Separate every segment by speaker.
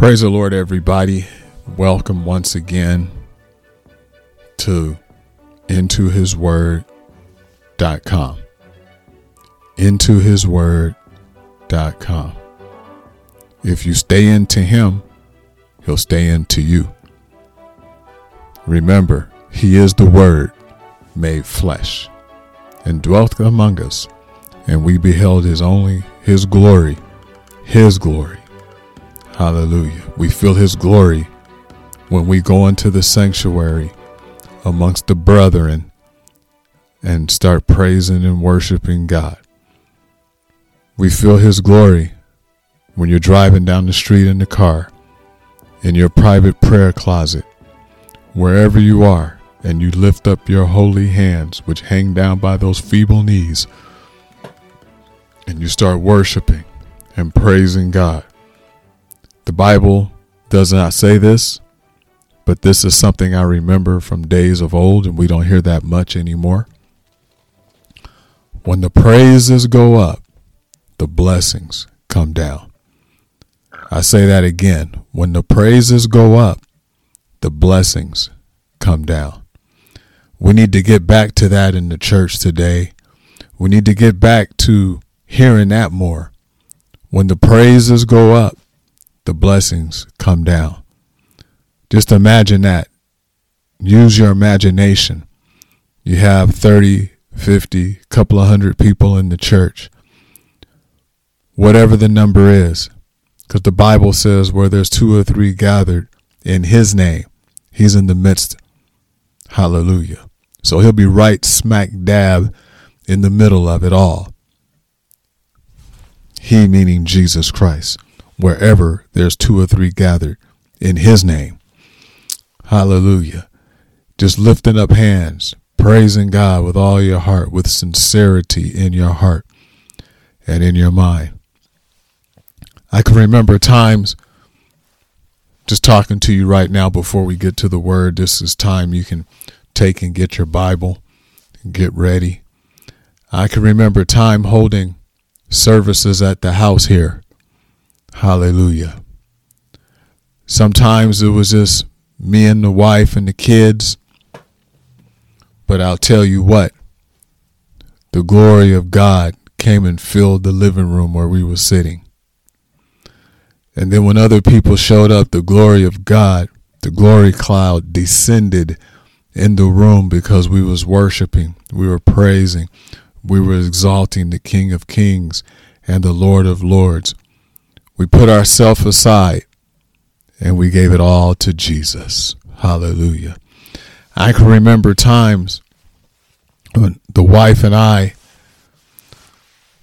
Speaker 1: Praise the Lord, everybody. Welcome once again to intohisword.com. Intohisword.com. If you stay into Him, He'll stay into you. Remember, He is the Word made flesh and dwelt among us, and we beheld His only, His glory, His glory. Hallelujah. We feel His glory when we go into the sanctuary amongst the brethren and start praising and worshiping God. We feel His glory when you're driving down the street in the car, in your private prayer closet, wherever you are, and you lift up your holy hands, which hang down by those feeble knees, and you start worshiping and praising God. The Bible does not say this, but this is something I remember from days of old, and we don't hear that much anymore. When the praises go up, the blessings come down. I say that again. When the praises go up, the blessings come down. We need to get back to that in the church today. We need to get back to hearing that more. When the praises go up, the blessings come down. Just imagine that. Use your imagination. You have 30, 50, couple of hundred people in the church. Whatever the number is. Because the Bible says where there's two or three gathered in his name, he's in the midst. Hallelujah. So he'll be right smack dab in the middle of it all. He meaning Jesus Christ, wherever there's two or three gathered in his name. Hallelujah. Just lifting up hands, praising God with all your heart, with sincerity in your heart and in your mind. I can remember times just talking to you right now before we get to the word. This is time you can take and get your Bible and get ready. I can remember time holding services at the house here. Hallelujah. Sometimes it was just me and the wife and the kids. But I'll tell you what, the glory of God came and filled the living room where we were sitting. And then when other people showed up, the glory of God, the glory cloud descended in the room because we was worshiping, we were praising, we were exalting the King of Kings and the Lord of Lords. We put ourselves aside and we gave it all to Jesus. Hallelujah. I can remember times when the wife and I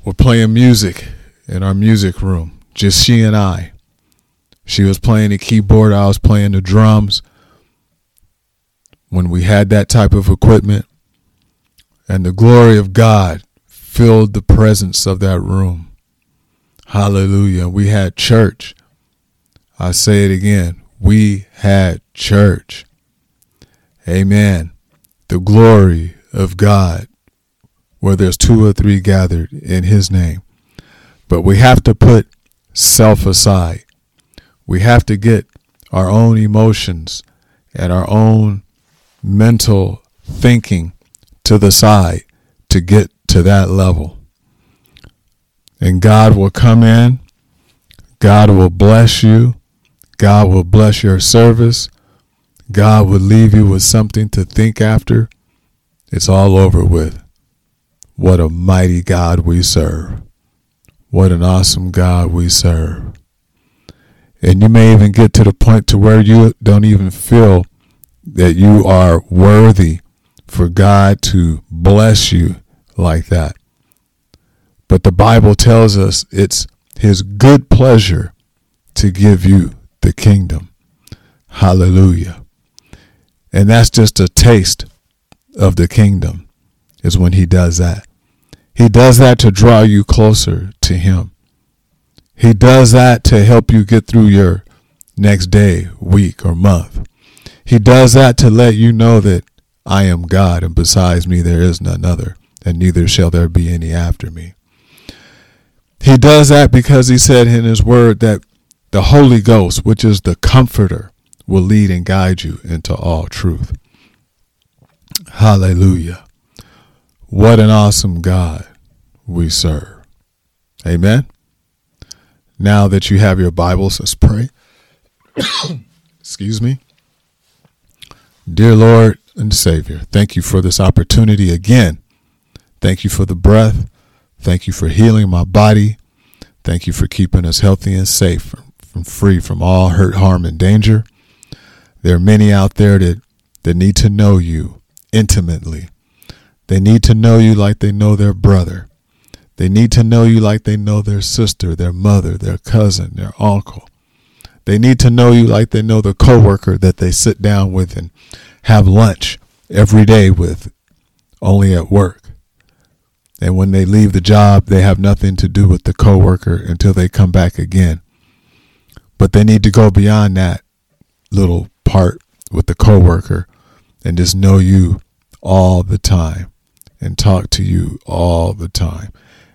Speaker 1: were playing music in our music room, just she and I. She was playing the keyboard, I was playing the drums when we had that type of equipment, and the glory of God filled the presence of that room. Hallelujah. We had church. I say it again. We had church. Amen. The glory of God, where there's two or three gathered in His name. But we have to put self aside. We have to get our own emotions and our own mental thinking to the side to get to that level. And God will come in, God will bless you, God will bless your service, God will leave you with something to think after. It's all over with. What a mighty God we serve. What an awesome God we serve. And you may even get to the point to where you don't even feel that you are worthy for God to bless you like that. But the Bible tells us it's his good pleasure to give you the kingdom. Hallelujah. And that's just a taste of the kingdom is when he does that. He does that to draw you closer to him. He does that to help you get through your next day, week, or month. He does that to let you know that I am God, and besides me there is none other, and neither shall there be any after me. He does that because he said in his word that the Holy Ghost, which is the comforter, will lead and guide you into all truth. Hallelujah. What an awesome God we serve. Amen. Now that you have your Bibles, let's pray. Excuse me. Dear Lord and Savior, thank you for this opportunity again. Thank you for the breath. Thank you for healing my body. Thank you for keeping us healthy and safe from free from all hurt, harm, and danger. There are many out there that, that need to know you intimately. They need to know you like they know their brother. They need to know you like they know their sister, their mother, their cousin, their uncle. They need to know you like they know the coworker that they sit down with and have lunch every day with, only at work. And when they leave the job, they have nothing to do with the coworker until they come back again. But they need to go beyond that little part with the coworker and just know you all the time and talk to you all the time.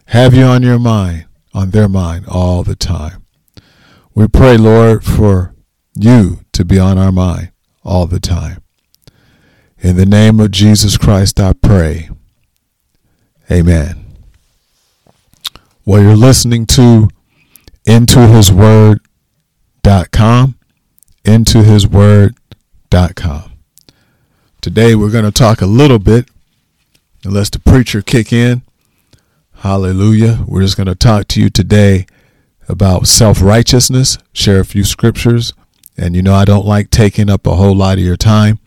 Speaker 1: Have you on your mind, on their mind all the time. We pray, Lord, for you to be on our mind all the time. In the name of Jesus Christ, I pray. Amen. Well, you're listening to Into His Word.com. Into His Word.com. Today, we're going to talk a little bit, unless the preacher kick in. Hallelujah. We're just going to talk to you today about self righteousness, share a few scriptures. And you know, I don't like taking up a whole lot of your time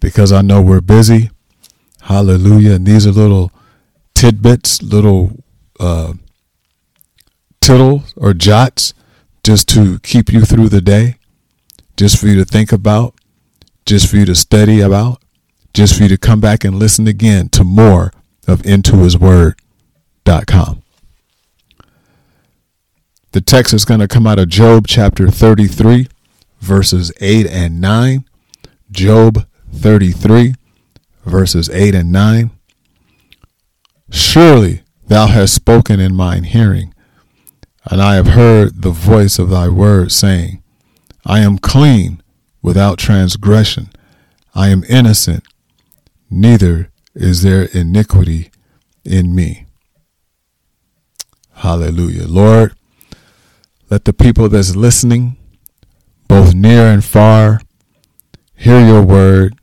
Speaker 1: because I know we're busy. Hallelujah. And these are little tidbits, little uh, tittles or jots just to keep you through the day, just for you to think about, just for you to study about, just for you to come back and listen again to more of Into His Word.com. The text is going to come out of Job chapter 33, verses 8 and 9. Job 33, verses 8 and 9. Surely thou hast spoken in mine hearing, and I have heard the voice of thy word, saying, I am clean without transgression. I am innocent, neither is there iniquity in me. Hallelujah. Lord, let the people that's listening, both near and far, hear your word,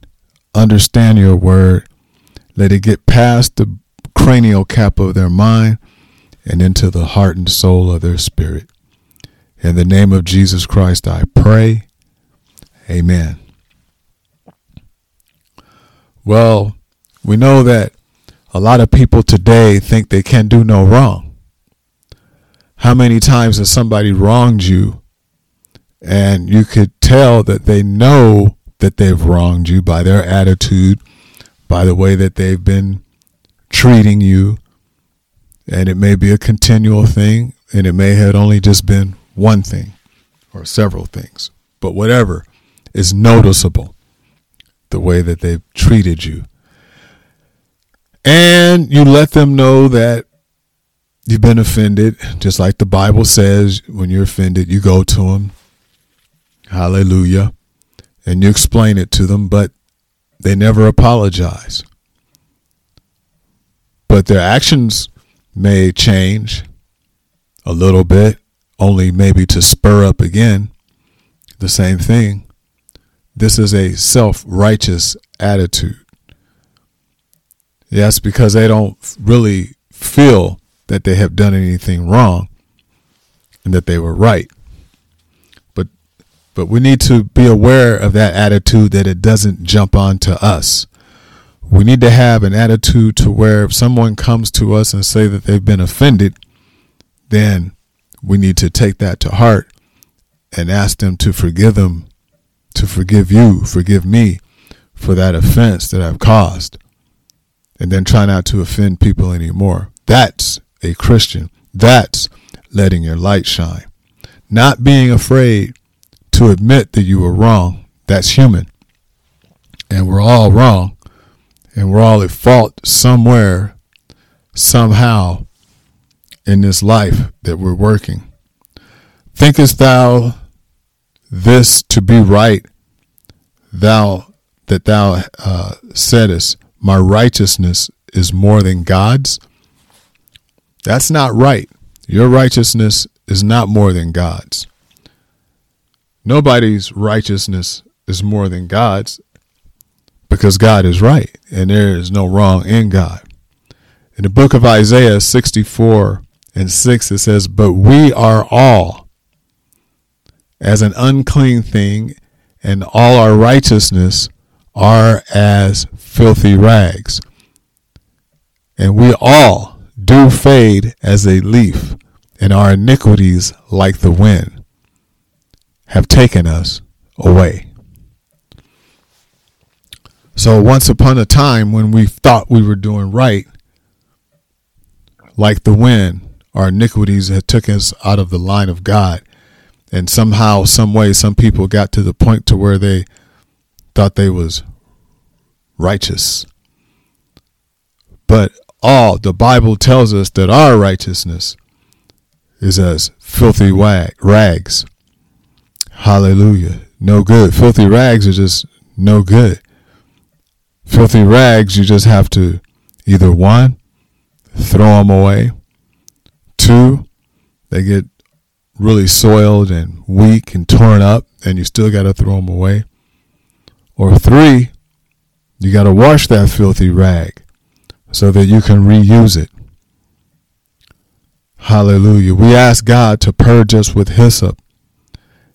Speaker 1: understand your word. Let it get past the cranial cap of their mind and into the heart and soul of their spirit. In the name of Jesus Christ, I pray. Amen. Well, we know that a lot of people today think they can do no wrong. How many times has somebody wronged you and you could tell that they know that they've wronged you by their attitude, by the way that they've been treating you. And it may be a continual thing, and it may have only just been one thing or several things. But whatever is noticeable, the way that they've treated you. And you let them know that you've been offended, just like the Bible says when you're offended, you go to them. Hallelujah. And you explain it to them, but they never apologize. But their actions may change a little bit, only maybe to spur up again the same thing. This is a self righteous attitude. Yes, because they don't really feel that they have done anything wrong and that they were right. But but we need to be aware of that attitude that it doesn't jump onto us. We need to have an attitude to where if someone comes to us and say that they've been offended, then we need to take that to heart and ask them to forgive them, to forgive you, forgive me for that offense that I've caused. And then try not to offend people anymore. That's a Christian. That's letting your light shine. Not being afraid to admit that you were wrong. That's human. And we're all wrong. And we're all at fault somewhere, somehow, in this life that we're working. Thinkest thou this to be right, thou that thou uh, saidest, My righteousness is more than God's? That's not right. Your righteousness is not more than God's. Nobody's righteousness is more than God's because God is right and there is no wrong in God. In the book of Isaiah 64 and 6, it says, But we are all as an unclean thing, and all our righteousness are as filthy rags. And we all do fade as a leaf, and our iniquities, like the wind, have taken us away. So, once upon a time when we thought we were doing right, like the wind, our iniquities had took us out of the line of God. And somehow, some way, some people got to the point to where they thought they was righteous. But all the Bible tells us that our righteousness is as filthy wag, rags. Hallelujah. No good. Filthy rags are just no good. Filthy rags, you just have to either one, throw them away, two, they get really soiled and weak and torn up, and you still got to throw them away, or three, you got to wash that filthy rag so that you can reuse it. Hallelujah. We ask God to purge us with hyssop,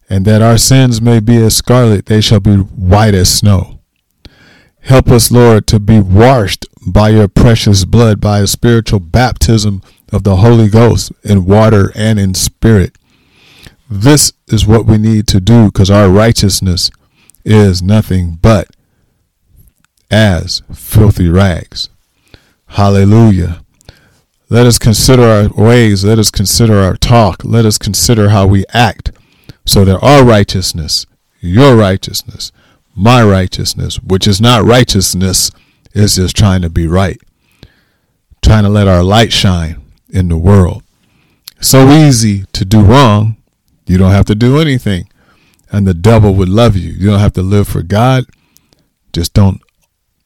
Speaker 1: and that our sins may be as scarlet, they shall be white as snow. Help us, Lord, to be washed by your precious blood, by a spiritual baptism of the Holy Ghost in water and in spirit. This is what we need to do because our righteousness is nothing but as filthy rags. Hallelujah. Let us consider our ways. Let us consider our talk. Let us consider how we act so that our righteousness, your righteousness, my righteousness, which is not righteousness, is just trying to be right, trying to let our light shine in the world. So easy to do wrong. You don't have to do anything. And the devil would love you. You don't have to live for God. Just don't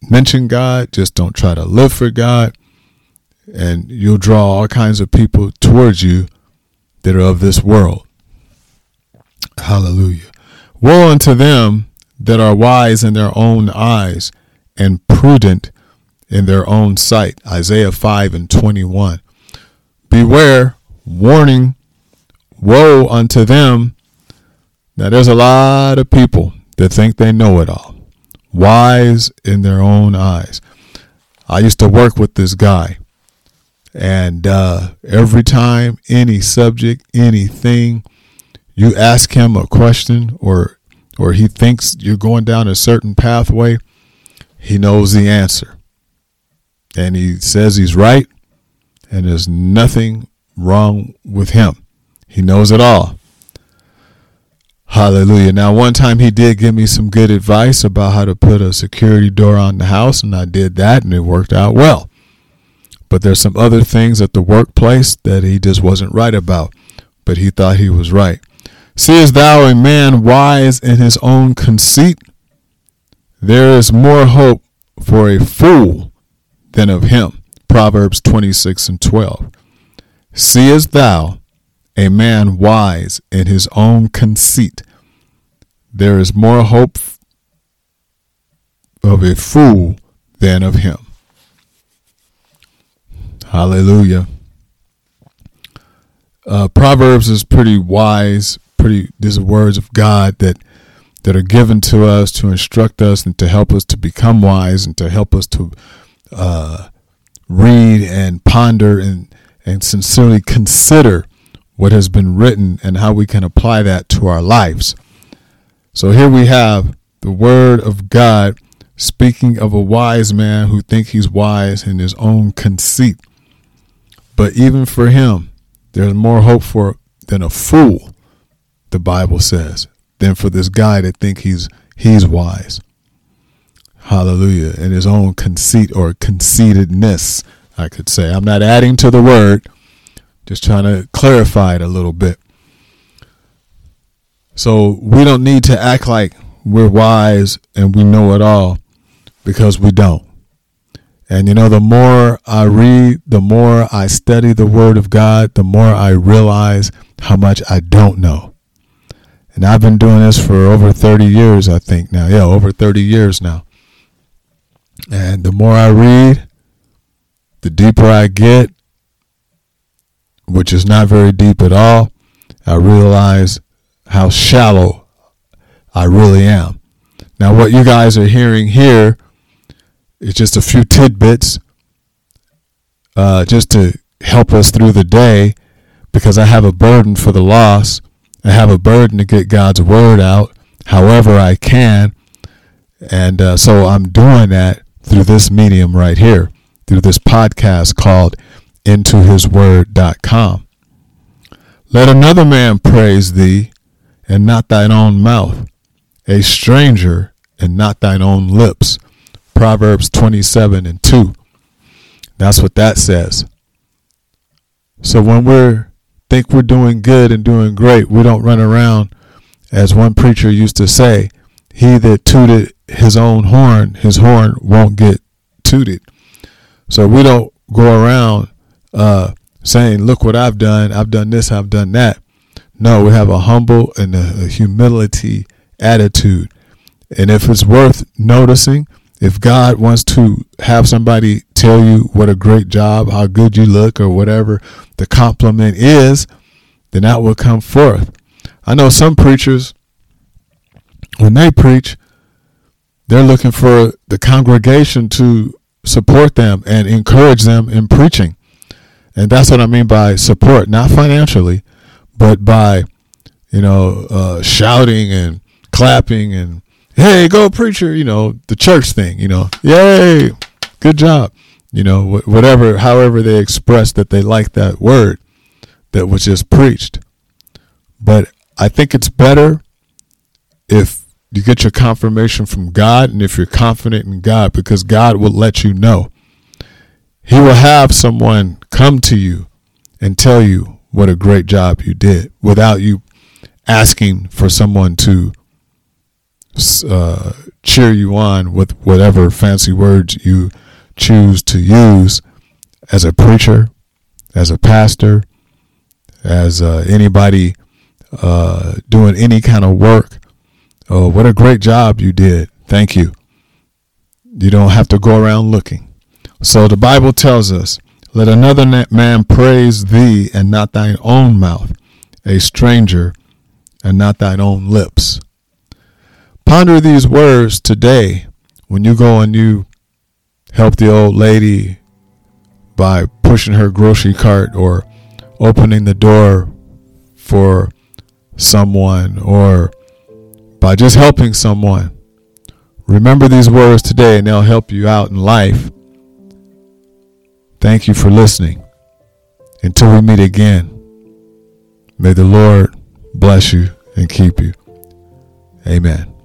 Speaker 1: mention God. Just don't try to live for God. And you'll draw all kinds of people towards you that are of this world. Hallelujah. Woe unto them that are wise in their own eyes and prudent in their own sight. Isaiah 5 and 21. Beware, warning, woe unto them. Now, there's a lot of people that think they know it all, wise in their own eyes. I used to work with this guy, and uh, every time any subject, anything, you ask him a question or or he thinks you're going down a certain pathway, he knows the answer. And he says he's right, and there's nothing wrong with him. He knows it all. Hallelujah. Now, one time he did give me some good advice about how to put a security door on the house, and I did that, and it worked out well. But there's some other things at the workplace that he just wasn't right about, but he thought he was right. Seest thou a man wise in his own conceit? There is more hope for a fool than of him. Proverbs 26 and 12. Seest thou a man wise in his own conceit? There is more hope of a fool than of him. Hallelujah. Uh, Proverbs is pretty wise pretty these are words of God that that are given to us to instruct us and to help us to become wise and to help us to uh, read and ponder and and sincerely consider what has been written and how we can apply that to our lives. So here we have the word of God speaking of a wise man who think he's wise in his own conceit. But even for him, there's more hope for than a fool the Bible says, than for this guy to think he's he's wise. Hallelujah. In his own conceit or conceitedness, I could say. I'm not adding to the word, just trying to clarify it a little bit. So we don't need to act like we're wise and we know it all because we don't. And you know, the more I read, the more I study the Word of God, the more I realize how much I don't know. And I've been doing this for over 30 years, I think now. Yeah, over 30 years now. And the more I read, the deeper I get, which is not very deep at all, I realize how shallow I really am. Now, what you guys are hearing here is just a few tidbits uh, just to help us through the day because I have a burden for the lost. I have a burden to get God's word out however I can. And uh, so I'm doing that through this medium right here, through this podcast called IntoHisWord.com. Let another man praise thee, and not thine own mouth, a stranger, and not thine own lips. Proverbs 27 and 2. That's what that says. So when we think we're doing good and doing great, we don't run around, as one preacher used to say, he that tooted his own horn, his horn won't get tooted. So we don't go around uh, saying, look what I've done, I've done this, I've done that. No, we have a humble and a, a humility attitude. And if it's worth noticing, if God wants to have somebody tell you what a great job, how good you look, or whatever the compliment is, then that will come forth. I know some preachers, when they preach, they're looking for the congregation to support them and encourage them in preaching. And that's what I mean by support, not financially, but by, you know, uh, shouting and clapping and hey, go preacher, you know, the church thing, you know, yay, good job, you know, whatever, however they express that they like that word that was just preached. But I think it's better if you get your confirmation from God and if you're confident in God because God will let you know. He will have someone come to you and tell you what a great job you did without you asking for someone to uh, cheer you on with whatever fancy words you choose to use as a preacher, as a pastor, as uh, anybody uh, doing any kind of work. Oh, what a great job you did. Thank you. You don't have to go around looking. So the Bible tells us, let another man praise thee and not thine own mouth, a stranger and not thine own lips. Ponder these words today when you go and you help the old lady by pushing her grocery cart or opening the door for someone or by just helping someone. Remember these words today and they'll help you out in life. Thank you for listening. Until we meet again, may the Lord bless you and keep you. Amen.